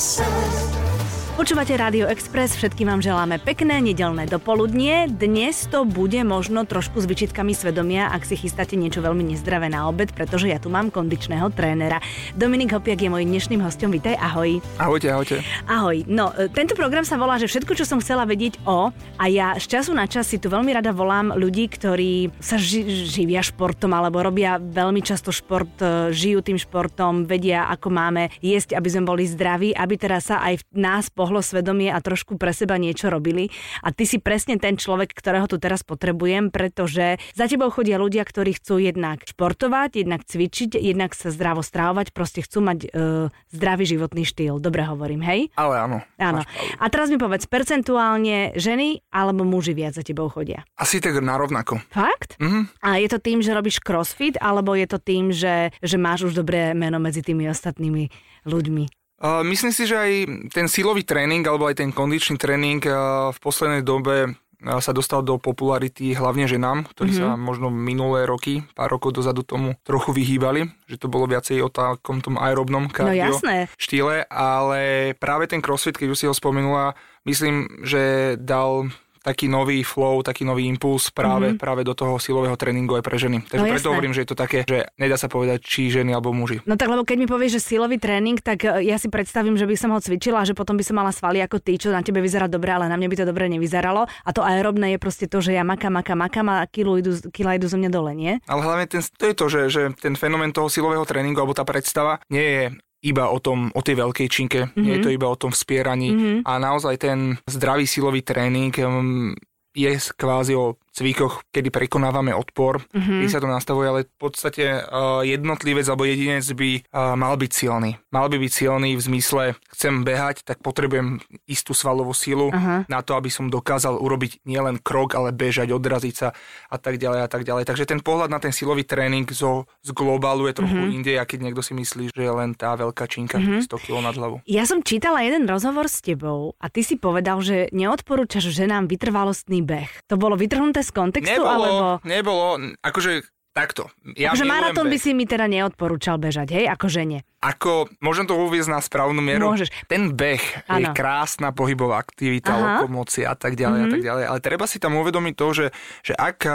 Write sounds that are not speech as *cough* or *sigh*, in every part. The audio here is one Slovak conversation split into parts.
says. Počúvate Rádio Express, všetkým vám želáme pekné nedelné dopoludnie. Dnes to bude možno trošku s vyčitkami svedomia, ak si chystáte niečo veľmi nezdravé na obed, pretože ja tu mám kondičného trénera. Dominik Hopiak je môjim dnešným hostom, vítaj, ahoj. Ahojte, ahojte. Ahoj, no e, tento program sa volá, že všetko, čo som chcela vedieť o, a ja z času na čas si tu veľmi rada volám ľudí, ktorí sa ži- živia športom alebo robia veľmi často šport, e, žijú tým športom, vedia, ako máme jesť, aby sme boli zdraví, aby teraz sa aj v nás pohľadili pohlo svedomie a trošku pre seba niečo robili. A ty si presne ten človek, ktorého tu teraz potrebujem, pretože za tebou chodia ľudia, ktorí chcú jednak športovať, jednak cvičiť, jednak sa zdravo stravovať, proste chcú mať e, zdravý životný štýl. Dobre hovorím, hej? Ale áno. Áno. A teraz mi povedz, percentuálne ženy alebo muži viac za tebou chodia? Asi tak narovnako. Fakt? Mhm. A je to tým, že robíš crossfit, alebo je to tým, že, že máš už dobré meno medzi tými ostatnými ľuďmi? Myslím si, že aj ten silový tréning alebo aj ten kondičný tréning v poslednej dobe sa dostal do popularity hlavne ženám, ktorí mm-hmm. sa možno minulé roky, pár rokov dozadu tomu trochu vyhýbali, že to bolo viacej o takom tom aerobnom kardio no, jasné. štýle, ale práve ten crossfit, keď už si ho spomenula, myslím, že dal taký nový flow, taký nový impuls práve, mm-hmm. práve do toho silového tréningu aj pre ženy. Takže no, preto hovorím, že je to také, že nedá sa povedať, či ženy alebo muži. No tak lebo keď mi povieš, že silový tréning, tak e, ja si predstavím, že by som ho cvičila a že potom by som mala svaly ako ty, čo na tebe vyzerá dobre, ale na mne by to dobre nevyzeralo. A to aerobné je proste to, že ja makam, makam, makam a kilo idú, kila idú zo mňa dole, nie? Ale hlavne ten, to je to, že, že ten fenomén toho silového tréningu alebo tá predstava nie je iba o tom, o tej veľkej činke, mm-hmm. nie je to iba o tom vspieraní mm-hmm. a naozaj ten zdravý silový tréning um, je kvázi o cvíkoch, kedy prekonávame odpor, mm-hmm. keď sa to nastavuje, ale v podstate uh, jednotlivec alebo jedinec by uh, mal byť silný. Mal by byť silný v zmysle, chcem behať, tak potrebujem istú svalovú silu uh-huh. na to, aby som dokázal urobiť nielen krok, ale bežať, odraziť sa a tak ďalej a tak ďalej. Takže ten pohľad na ten silový tréning zo, z globálu je trochu uh-huh. inde, a keď niekto si myslí, že je len tá veľká činka uh-huh. 100 kg nad hlavu. Ja som čítala jeden rozhovor s tebou a ty si povedal, že neodporúčaš ženám vytrvalostný beh. To bolo vytrhnuté z kontextu? Nebolo, alebo... nebolo, akože takto. Ja akože maratón by si mi teda neodporúčal bežať, hej, ako žene. Ako, môžem to uviezť na správnu mieru? Môžeš. Ten beh ano. je krásna pohybová aktivita, Aha. lokomócia a tak ďalej mm-hmm. a tak ďalej, ale treba si tam uvedomiť to, že, že ak eh,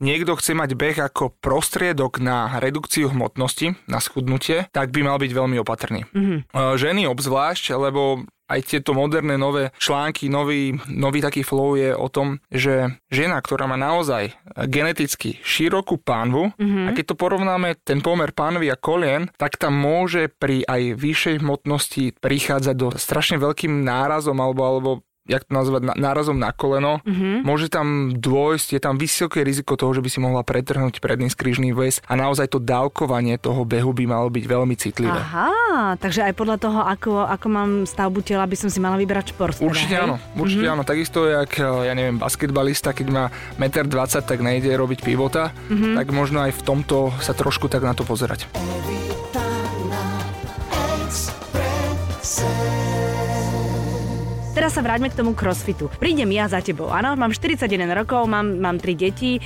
niekto chce mať beh ako prostriedok na redukciu hmotnosti, na schudnutie, tak by mal byť veľmi opatrný. Mm-hmm. Ženy obzvlášť, lebo aj tieto moderné nové články, nový, nový taký flow je o tom, že žena, ktorá má naozaj geneticky širokú pánvu, mm-hmm. a keď to porovnáme ten pomer pánvy a kolien, tak tam môže pri aj vyššej hmotnosti prichádzať do strašne veľkým nárazom alebo, alebo jak to nazvať, nárazom na koleno. Mm-hmm. Môže tam dôjsť, je tam vysoké riziko toho, že by si mohla pretrhnúť predný skrížný väz a naozaj to dávkovanie toho behu by malo byť veľmi citlivé. Aha, takže aj podľa toho, ako, ako mám stavbu tela, by som si mala vybrať šport. Teda, určite hej? áno, určite mm-hmm. áno. Takisto, jak, ja neviem, basketbalista, keď má 1,20 m, tak nejde robiť pivota, mm-hmm. tak možno aj v tomto sa trošku tak na to pozerať. Teraz sa vráťme k tomu crossfitu. Prídem ja za tebou, áno, mám 41 rokov, mám, mám 3 deti, e,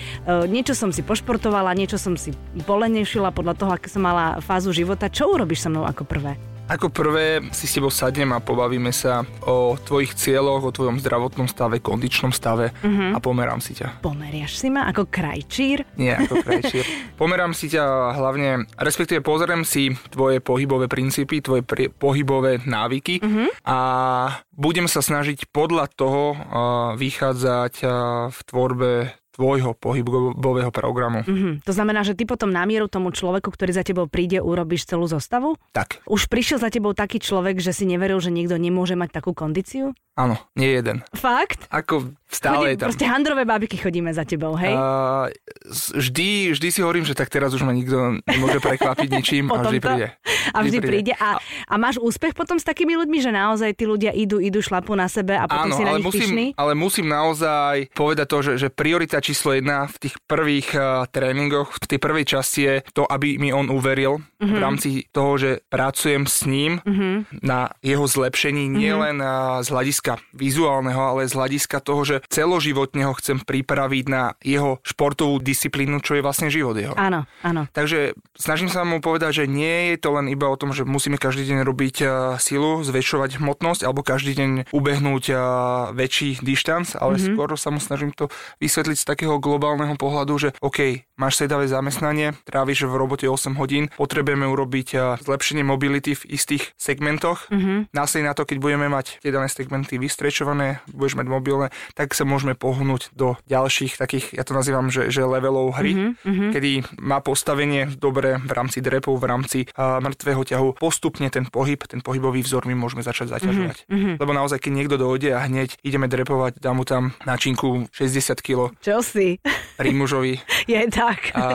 niečo som si pošportovala, niečo som si polenešila podľa toho, aké som mala fázu života. Čo urobíš so mnou ako prvé? Ako prvé si s tebou sadnem a pobavíme sa o tvojich cieľoch, o tvojom zdravotnom stave, kondičnom stave uh-huh. a pomerám si ťa. Pomeriaš si ma ako krajčír? Nie, ako krajčír. *laughs* pomerám si ťa hlavne, respektíve pozriem si tvoje pohybové princípy, tvoje pri, pohybové návyky uh-huh. a budem sa snažiť podľa toho uh, vychádzať uh, v tvorbe tvojho pohybového programu. Mm-hmm. To znamená, že ty potom na mieru tomu človeku, ktorý za tebou príde, urobíš celú zostavu? Tak. Už prišiel za tebou taký človek, že si neveril, že niekto nemôže mať takú kondíciu? Áno, nie jeden. Fakt? Ako stále Chodí, je tam. Proste handrové bábiky chodíme za tebou, hej? Uh, vždy, vždy si hovorím, že tak teraz už ma nikto nemôže prekvapiť ničím *laughs* a vždy príde. A vždy, príde. A, a máš úspech potom s takými ľuďmi, že naozaj tí ľudia idú, idú šlapu na sebe a potom Áno, si na ale nich musím, pyšný? ale musím naozaj povedať to, že, že priorita číslo jedna v tých prvých uh, tréningoch, v tej prvej časti je to, aby mi on uveril mm-hmm. v mhm. rámci toho, že pracujem s ním mm-hmm. na jeho zlepšení, mm-hmm. nielen uh, z hľadiska hľadiska vizuálneho, ale z hľadiska toho, že celoživotne ho chcem pripraviť na jeho športovú disciplínu, čo je vlastne život jeho. Áno, áno. Takže snažím sa mu povedať, že nie je to len iba o tom, že musíme každý deň robiť uh, silu, zväčšovať hmotnosť alebo každý deň ubehnúť uh, väčší dištanc, ale mm-hmm. skôr sa mu snažím to vysvetliť z takého globálneho pohľadu, že OK, máš sedavé zamestnanie, tráviš v robote 8 hodín, potrebujeme urobiť uh, zlepšenie mobility v istých segmentoch. Mm-hmm. Následne na to, keď budeme mať tie dané segmenty vystrečované, budeš mať mobilné, tak sa môžeme pohnúť do ďalších takých, ja to nazývam, že, že levelov hry, mm-hmm. kedy má postavenie dobre v rámci drepov, v rámci uh, mŕtvého ťahu. Postupne ten pohyb, ten pohybový vzor my môžeme začať zaťažovať. Mm-hmm. Lebo naozaj, keď niekto dojde a hneď ideme drepovať, dá mu tam načinku 60 kg. Čo si? Pri mužovi. *laughs* je tak. A,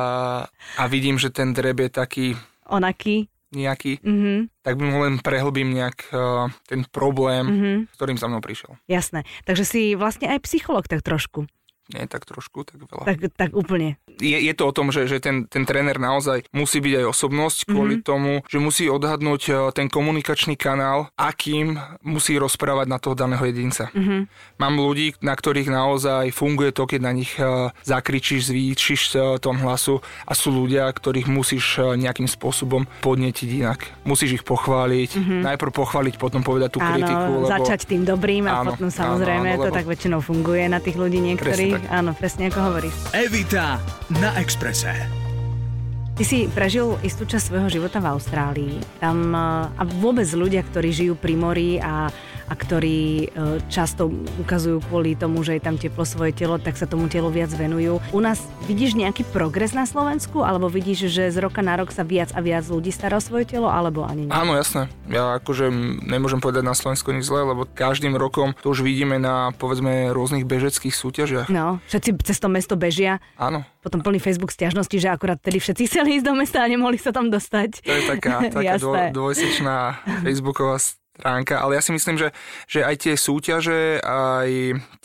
a vidím, že ten drep je taký... Onaký? Nejaký, mm-hmm. tak mu len prehlbím nejak uh, ten problém, mm-hmm. s ktorým za mnou prišiel. Jasné. Takže si vlastne aj psycholog tak trošku. Nie tak trošku, tak veľa. Tak, tak úplne. Je, je to o tom, že, že ten, ten tréner naozaj musí byť aj osobnosť kvôli mm-hmm. tomu, že musí odhadnúť e, ten komunikačný kanál, akým musí rozprávať na toho daného jedinca. Mm-hmm. Mám ľudí, na ktorých naozaj funguje to, keď na nich e, zakričíš, zvýšiš e, tón hlasu a sú ľudia, ktorých musíš nejakým spôsobom podnetiť inak. Musíš ich pochváliť, mm-hmm. najprv pochváliť, potom povedať tú áno, kritiku. Lebo... začať tým dobrým a áno, potom samozrejme áno, áno, lebo... to tak väčšinou funguje na tých ľudí niektorých tak. áno, presne ako hovoríš. Evita na Exprese. Ty si prežil istú časť svojho života v Austrálii. Tam, a vôbec ľudia, ktorí žijú pri mori a a ktorí e, často ukazujú kvôli tomu, že je tam teplo svoje telo, tak sa tomu telu viac venujú. U nás vidíš nejaký progres na Slovensku, alebo vidíš, že z roka na rok sa viac a viac ľudí stará o svoje telo, alebo ani nie? Áno, jasné. Ja akože nemôžem povedať na Slovensku nič zlé, lebo každým rokom to už vidíme na povedzme rôznych bežeckých súťažiach. No, všetci cez to mesto bežia. Áno. Potom plný Facebook stiažnosti, že akurát tedy všetci chceli ísť do mesta a nemohli sa tam dostať. To je taká, *laughs* taká dvo, dvojsečná Facebooková stránka, ale ja si myslím, že, že aj tie súťaže, aj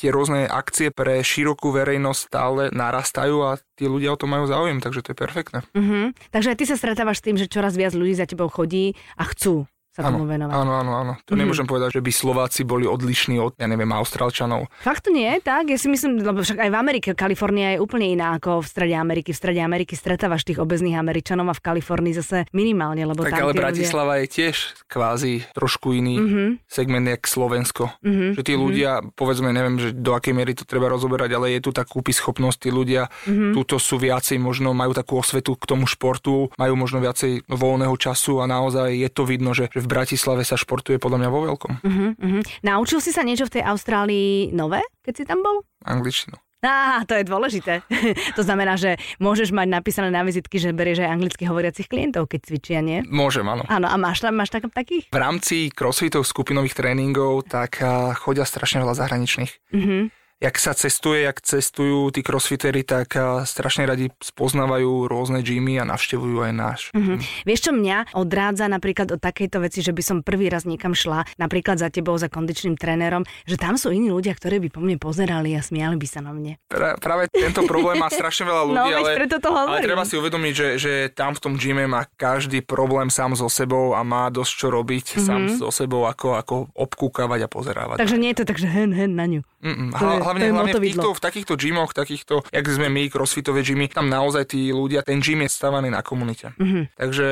tie rôzne akcie pre širokú verejnosť stále narastajú a tí ľudia o to majú záujem, takže to je perfektné. Uh-huh. Takže aj ty sa stretávaš s tým, že čoraz viac ľudí za tebou chodí a chcú sa tomu venovať. Áno, áno, áno. To mm-hmm. nemôžem povedať, že by Slováci boli odlišní od, ja neviem, Austrálčanov. Fakt to nie je tak? Ja si myslím, lebo však aj v Amerike, Kalifornia je úplne iná ako v strede Ameriky. V strede Ameriky stretávaš tých obezných Američanov a v Kalifornii zase minimálne, lebo tak tam ale Bratislava ľudia... je tiež kvázi trošku iný mm-hmm. segment jak Slovensko. Mm-hmm. Že tí mhm. ľudia, mm-hmm. povedzme, neviem, že do akej miery to treba rozoberať, ale je tu tá kúpy schopnosť, tí ľudia mm-hmm. túto sú viacej, možno majú takú osvetu k tomu športu, majú možno viacej voľného času a naozaj je to vidno, že v Bratislave sa športuje podľa mňa vo veľkom. Uh-huh, uh-huh. Naučil si sa niečo v tej Austrálii nové, keď si tam bol? Angličtinu. Á, to je dôležité. *laughs* to znamená, že môžeš mať napísané na vizitky, že berieš aj anglicky hovoriacich klientov, keď cvičia, nie? Môžem, áno. Áno, a máš tam máš tak, takých? V rámci crossfitov skupinových tréningov tak chodia strašne veľa zahraničných. Uh-huh jak sa cestuje, jak cestujú tí crossfitery, tak strašne radi spoznávajú rôzne gymy a navštevujú aj náš. Mm-hmm. Vieš, čo mňa odrádza napríklad od takejto veci, že by som prvý raz niekam šla, napríklad za tebou, za kondičným trénerom, že tam sú iní ľudia, ktorí by po mne pozerali a smiali by sa na mne. Pra, práve tento problém má *laughs* strašne veľa ľudí, no, ale, preto to ale treba si uvedomiť, že, že tam v tom gyme má každý problém sám so sebou a má dosť čo robiť mm-hmm. sám so sebou, ako, ako obkúkavať a pozerávať. Takže nie je to tak, že hen, hen na ňu. Mm-mm. To je, hlavne, to je hlavne v, týchto, v takýchto gymoch, takýchto, jak sme my, crossfitové gymy, tam naozaj tí ľudia, ten gym je stavaný na komunite. Mm-hmm. Takže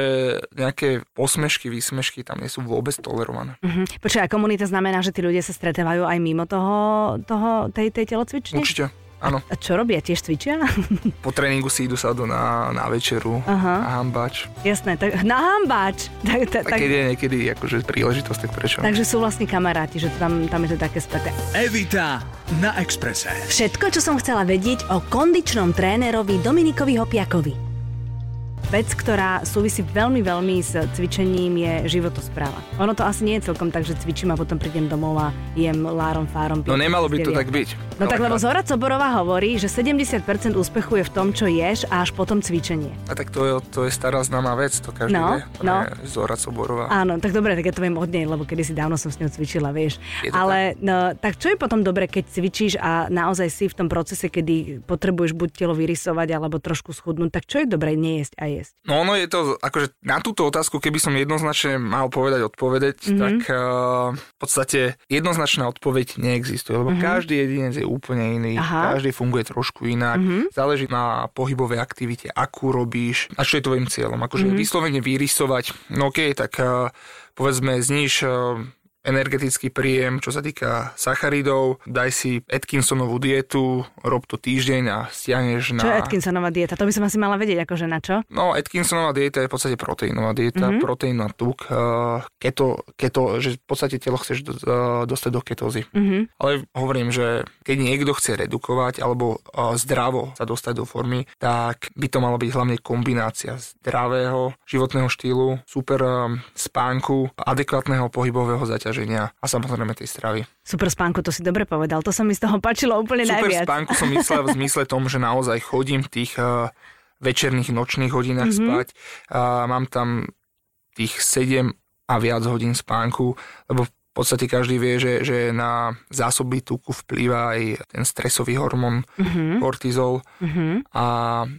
nejaké posmešky, výsmešky tam nie sú vôbec tolerované. Mm-hmm. Počkaj, komunita znamená, že tí ľudia sa stretávajú aj mimo toho, toho tej, tej telocvične? Určite. Áno. A čo robia? Tiež cvičia? *laughs* Po tréningu si idú sa do na, na večeru, Aha. na hambač. Jasné, tak na hambač. *laughs* Tak, tak, tak, keď je niekedy akože príležitosť, tak prečo? Takže sú vlastne kamaráti, že tam, tam je to také späté. Evita na Exprese. Všetko, čo som chcela vedieť o kondičnom trénerovi Dominikovi Hopiakovi. Vec, ktorá súvisí veľmi, veľmi s cvičením je životospráva. Ono to asi nie je celkom tak, že cvičím a potom prídem domov a jem lárom, fárom. No nemalo by to tak byť. No, tak lebo Zora Coborová hovorí, že 70% úspechu je v tom, čo ješ a až potom cvičenie. A tak to je, to je stará známa vec, to každý no, vie. No. Zora Coborová. Áno, tak dobre, tak ja to viem od nej, lebo kedy si dávno som s ňou cvičila, vieš. Ale tak? No, tak čo je potom dobre, keď cvičíš a naozaj si v tom procese, kedy potrebuješ buď telo vyrysovať alebo trošku schudnúť, tak čo je dobre nejesť a jesť? No ono je to, akože na túto otázku, keby som jednoznačne mal povedať, odpovedať, mm-hmm. tak uh, v podstate jednoznačná odpoveď neexistuje, lebo mm-hmm. každý jedinec je úplne iný, Aha. každý funguje trošku inak, mm-hmm. záleží na pohybovej aktivite, akú robíš a čo je tvojim cieľom. Akože mm-hmm. vyslovene vyrysovať, no okej, okay, tak uh, povedzme zníž uh, energetický príjem, čo sa týka sacharidov, daj si Atkinsonovú dietu, rob to týždeň a stiahneš na... Čo je Atkinsonová dieta? To by som asi mala vedieť, akože na čo? No, Atkinsonová dieta je v podstate proteínová dieta, mm-hmm. proteín a tuk, uh, keto, keto, že v podstate telo chceš uh, dostať do ketózy. Mm-hmm. Ale hovorím, že keď niekto chce redukovať alebo uh, zdravo sa dostať do formy, tak by to mala byť hlavne kombinácia zdravého životného štýlu, super spánku, adekvátneho pohybového zaťaženia zaťaženia a samozrejme tej stravy. Super spánku, to si dobre povedal, to sa mi z toho páčilo úplne Super najviac. Super spánku som myslel v zmysle tom, že naozaj chodím v tých uh, večerných, nočných hodinách mm-hmm. spať. Uh, mám tam tých 7 a viac hodín spánku, lebo v podstate každý vie, že, že na zásoby tuku vplýva aj ten stresový hormón mm-hmm. kortizol mm-hmm. a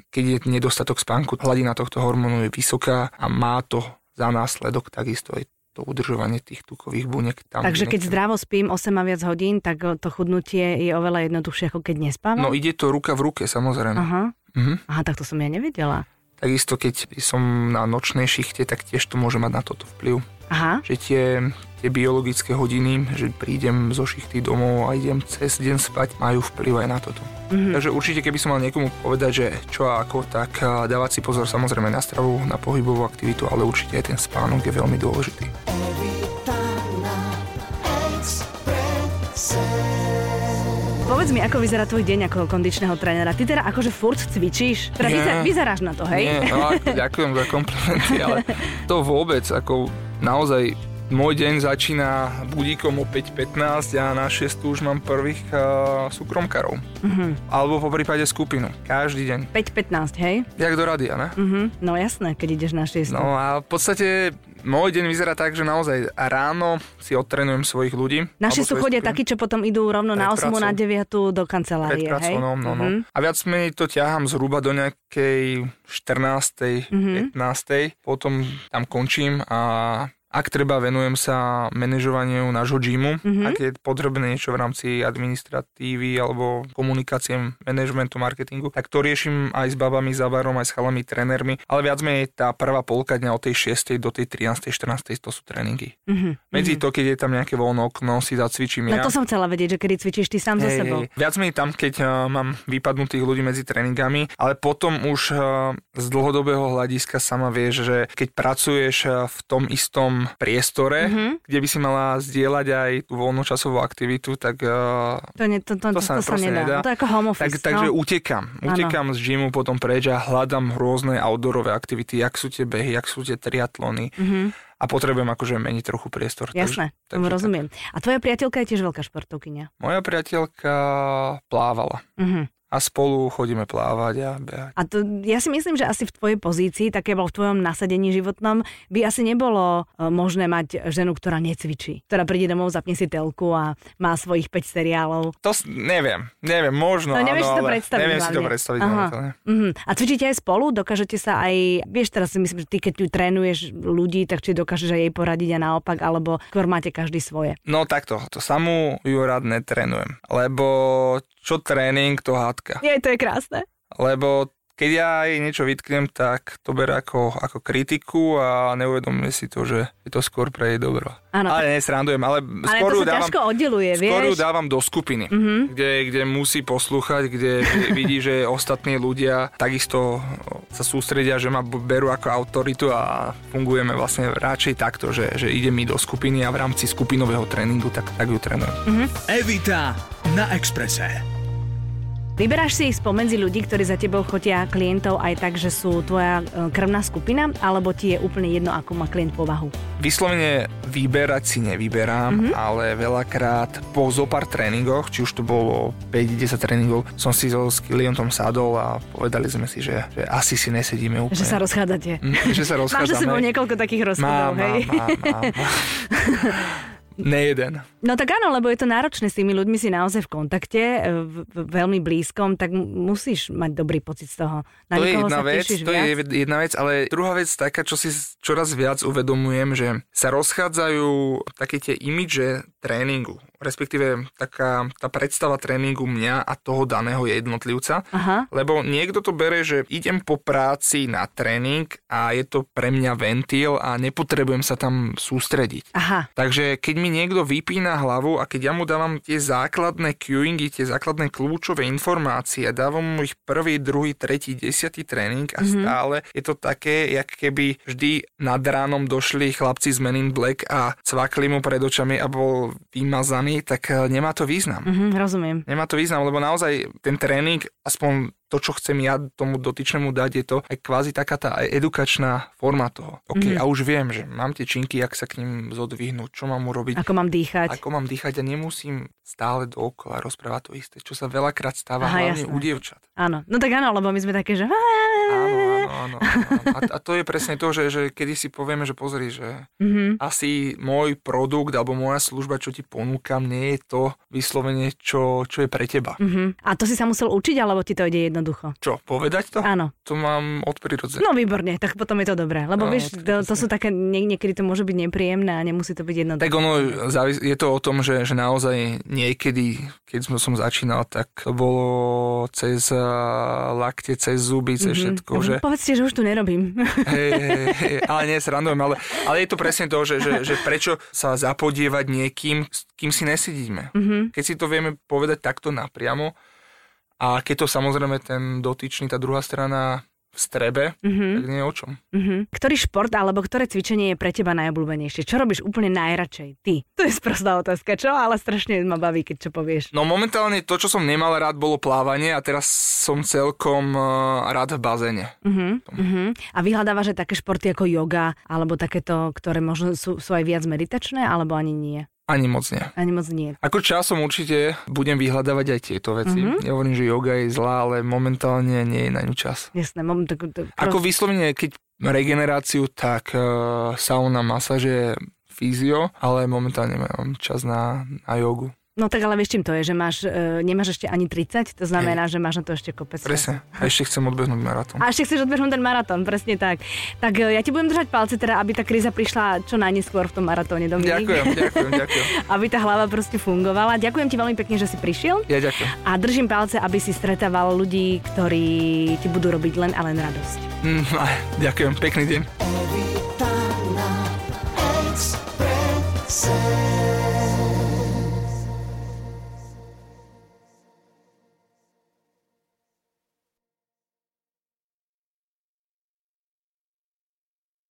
keď je nedostatok spánku, hladina tohto hormónu je vysoká a má to za následok takisto aj to udržovanie tých tukových buniek. Tam, Takže keď nechcem. zdravo spím 8 a viac hodín, tak to chudnutie je oveľa jednoduchšie, ako keď nespávam? No ide to ruka v ruke, samozrejme. Aha. Mhm. Aha, tak to som ja nevedela. Takisto keď som na nočnej šichte, tak tiež to môže mať na toto vplyv. Aha. Že tie, tie biologické hodiny, že prídem zo šichty domov a idem cez deň spať, majú vplyv aj na toto. Mm-hmm. Takže určite, keby som mal niekomu povedať, že čo a ako, tak dávať si pozor samozrejme na stravu, na pohybovú aktivitu, ale určite aj ten spánok je veľmi dôležitý. Povedz mi, ako vyzerá tvoj deň ako kondičného trénera. Ty teda akože furt cvičíš? Teda vyzer, vyzeráš na to, hej? Nie, no, *laughs* ďakujem za komplimenty, ale to vôbec, ako naozaj môj deň začína budíkom o 5.15 a na 6 už mám prvých uh, súkromkarov. Uh-huh. Alebo po prípade skupinu. Každý deň. 5.15, hej? Jak do radia, ne? Uh-huh. No jasné, keď ideš na 6. No a v podstate môj deň vyzerá tak, že naozaj ráno si odtrenujem svojich ľudí. Naši sú chodia takí, čo potom idú rovno na 8, pracou. na 9 do kancelárie, hej? No, no, no. Uh-huh. A viac menej to ťahám zhruba do nejakej 14. Uh-huh. 15. Potom tam končím a ak treba, venujem sa manažovaniu nášho gymu. Mm-hmm. Ak je potrebné niečo v rámci administratívy alebo komunikácie, manažmentu, marketingu, tak to riešim aj s babami, zábarom, aj s chalami, trénermi. Ale viac menej tá prvá polka dňa od tej 6. do tej 13. 14. to sú tréningy. Mm-hmm. Medzi to, keď je tam nejaké voľné okno, si zacvičím ja. No to som chcela vedieť, že kedy cvičíš ty sám hey, so sebou. Viac menej tam, keď uh, mám vypadnutých ľudí medzi tréningami, ale potom už uh, z dlhodobého hľadiska sama vieš, že keď pracuješ uh, v tom istom priestore, mm-hmm. kde by si mala zdieľať aj voľnočasovú aktivitu, tak uh, to, ne, to, to, to, sa, to sa nedá. nedá. To je ako home office, tak, takže no? utekam. Utekam ano. z gymu potom preč a hľadám rôzne outdoorové aktivity, jak sú tie behy, jak sú tie triatlony. Mm-hmm a potrebujem akože meniť trochu priestor. Jasné, takže, tomu takže rozumiem. Tak. A tvoja priateľka je tiež veľká športovkynia? Moja priateľka plávala. Uh-huh a spolu chodíme plávať a behať. A to, ja si myslím, že asi v tvojej pozícii, také bol v tvojom nasadení životnom, by asi nebolo e, možné mať ženu, ktorá necvičí. Ktorá príde domov, zapne si telku a má svojich 5 seriálov. To neviem, neviem, možno no, nevieš áno, si to predstaviť. Neviem hlavne. si to predstaviť. Aha. Uh-huh. A cvičíte aj spolu? Dokážete sa aj, vieš, teraz si myslím, že ty keď tu trénuješ ľudí, tak či dokážeš aj jej poradiť a naopak, alebo skôr máte každý svoje? No takto, to samú ju rád netrénujem, lebo čo tréning, to hádka. Nie, to je krásne. Lebo keď ja jej niečo vytknem, tak to ber ako, ako kritiku a neuvedomuje si to, že je to skôr pre jej dobro. Ano, ale nesrandujem, ale, ale skôr to sa dávam, ťažko oddeluje, skôr vieš? ju dávam do skupiny, mm-hmm. kde, kde musí poslúchať, kde vidí, že ostatní ľudia takisto sa sústredia, že ma berú ako autoritu a fungujeme vlastne radšej takto, že, že ide mi do skupiny a v rámci skupinového tréningu tak, tak ju trénujem. Mm-hmm. Evita na Exprese. Vyberáš si spomedzi ľudí, ktorí za tebou chodia klientov aj tak, že sú tvoja e, krvná skupina, alebo ti je úplne jedno, ako má klient povahu? Vyslovene vyberať si nevyberám, mm-hmm. ale veľakrát po zopár tréningoch, či už to bolo 5-10 tréningov, som si so s klientom sadol a povedali sme si, že, že asi si nesedíme úplne. Že sa rozchádzate. Mm, že sa rozchádzame. *laughs* Máš za sebou niekoľko takých rozchodov, hej? Má, má, má, *laughs* má. Nejeden. No tak áno, lebo je to náročné s tými ľuďmi si naozaj v kontakte, e, v, v veľmi blízkom, tak musíš mať dobrý pocit z toho. Na to je jedna vec, to viac? je jedna vec, ale druhá vec taká, čo si čoraz viac uvedomujem, že sa rozchádzajú také tie imidže tréningu respektíve taká tá predstava tréningu mňa a toho daného jednotlivca, Aha. lebo niekto to bere, že idem po práci na tréning a je to pre mňa ventil a nepotrebujem sa tam sústrediť. Aha. Takže keď mi niekto vypína hlavu a keď ja mu dávam tie základné cueingy, tie základné kľúčové informácie, dávam mu ich prvý, druhý, tretí, desiatý tréning a mm-hmm. stále je to také, jak keby vždy nad ránom došli chlapci z Men in Black a cvakli mu pred očami a bol vymazaný strany, tak eh, nemá to význam. Mm-hmm, rozumiem. Nemá to význam, lebo naozaj ten tréning, aspoň to, čo chcem ja tomu dotyčnému dať, je to aj kvázi taká tá edukačná forma toho. OK, mm-hmm. a už viem, že mám tie činky, jak sa k ním zodvihnúť, čo mám urobiť. Ako mám dýchať. Ako mám dýchať a nemusím stále dookola rozprávať to isté, čo sa veľakrát stáva Aha, hlavne jasné. u dievčat. Áno, no tak áno, lebo my sme také, že... *laughs* Áno, áno, áno. áno. A, a to je presne to, že, že kedy si povieme, že pozri, že mm-hmm. asi môj produkt alebo moja služba, čo ti ponúkam, nie je to vyslovene, čo, čo je pre teba. Mm-hmm. A to si sa musel učiť, alebo ti to ide jednoducho. Čo, povedať to? Áno. To mám od prirodzenia. No výborne, tak potom je to dobré. Lebo no, vieš, to, to sú také, nie, niekedy to môže byť nepríjemné a nemusí to byť jednoduché. Tak ono, je to o tom, že, že naozaj niekedy, keď som, začínal, tak to bolo cez lakte, cez zuby, cez mm-hmm. všetko. Že... Povedzte, že už tu nerobím. Hey, hey, hey, ale nie, srandujem, ale, ale je to presne to, že, že, že prečo sa zapodievať niekým, s kým si nesedíme. Mm-hmm. Keď si to vieme povedať takto napriamo, a keď to samozrejme ten dotyčný, tá druhá strana v strebe, mm-hmm. tak nie je o čom. Mm-hmm. Ktorý šport alebo ktoré cvičenie je pre teba najobľúbenejšie? Čo robíš úplne najradšej? Ty. To je sprostá otázka, čo? Ale strašne ma baví, keď čo povieš. No momentálne to, čo som nemal rád, bolo plávanie a teraz som celkom uh, rád v bazéne. Mm-hmm. Mm-hmm. A vyhľadávaš aj také športy ako yoga alebo takéto, ktoré možno sú, sú aj viac meditačné alebo ani nie? Ani moc nie. Ani moc nie. Ako časom určite budem vyhľadávať aj tieto veci. Mm-hmm. Nehovorím, že yoga je zlá, ale momentálne nie je na ňu čas. Jasné. Mom, tak, tak, Ako vyslovene, keď regeneráciu, tak uh, sauna, masáže, fyzio, ale momentálne mám čas na, na jogu. No tak ale vieš, čím to je, že máš, e, nemáš ešte ani 30, to znamená, Hej. že máš na to ešte kopec. Presne, a ešte chcem odbehnúť maratón. A ešte chceš odbehnúť ten maratón, presne tak. Tak e, ja ti budem držať palce teda, aby tá kríza prišla čo najneskôr v tom maratóne, Dominik. Ďakujem, *laughs* ďakujem, ďakujem. aby tá hlava proste fungovala. Ďakujem ti veľmi pekne, že si prišiel. Ja ďakujem. A držím palce, aby si stretával ľudí, ktorí ti budú robiť len a len radosť. Mm, *laughs* ďakujem, pekný deň.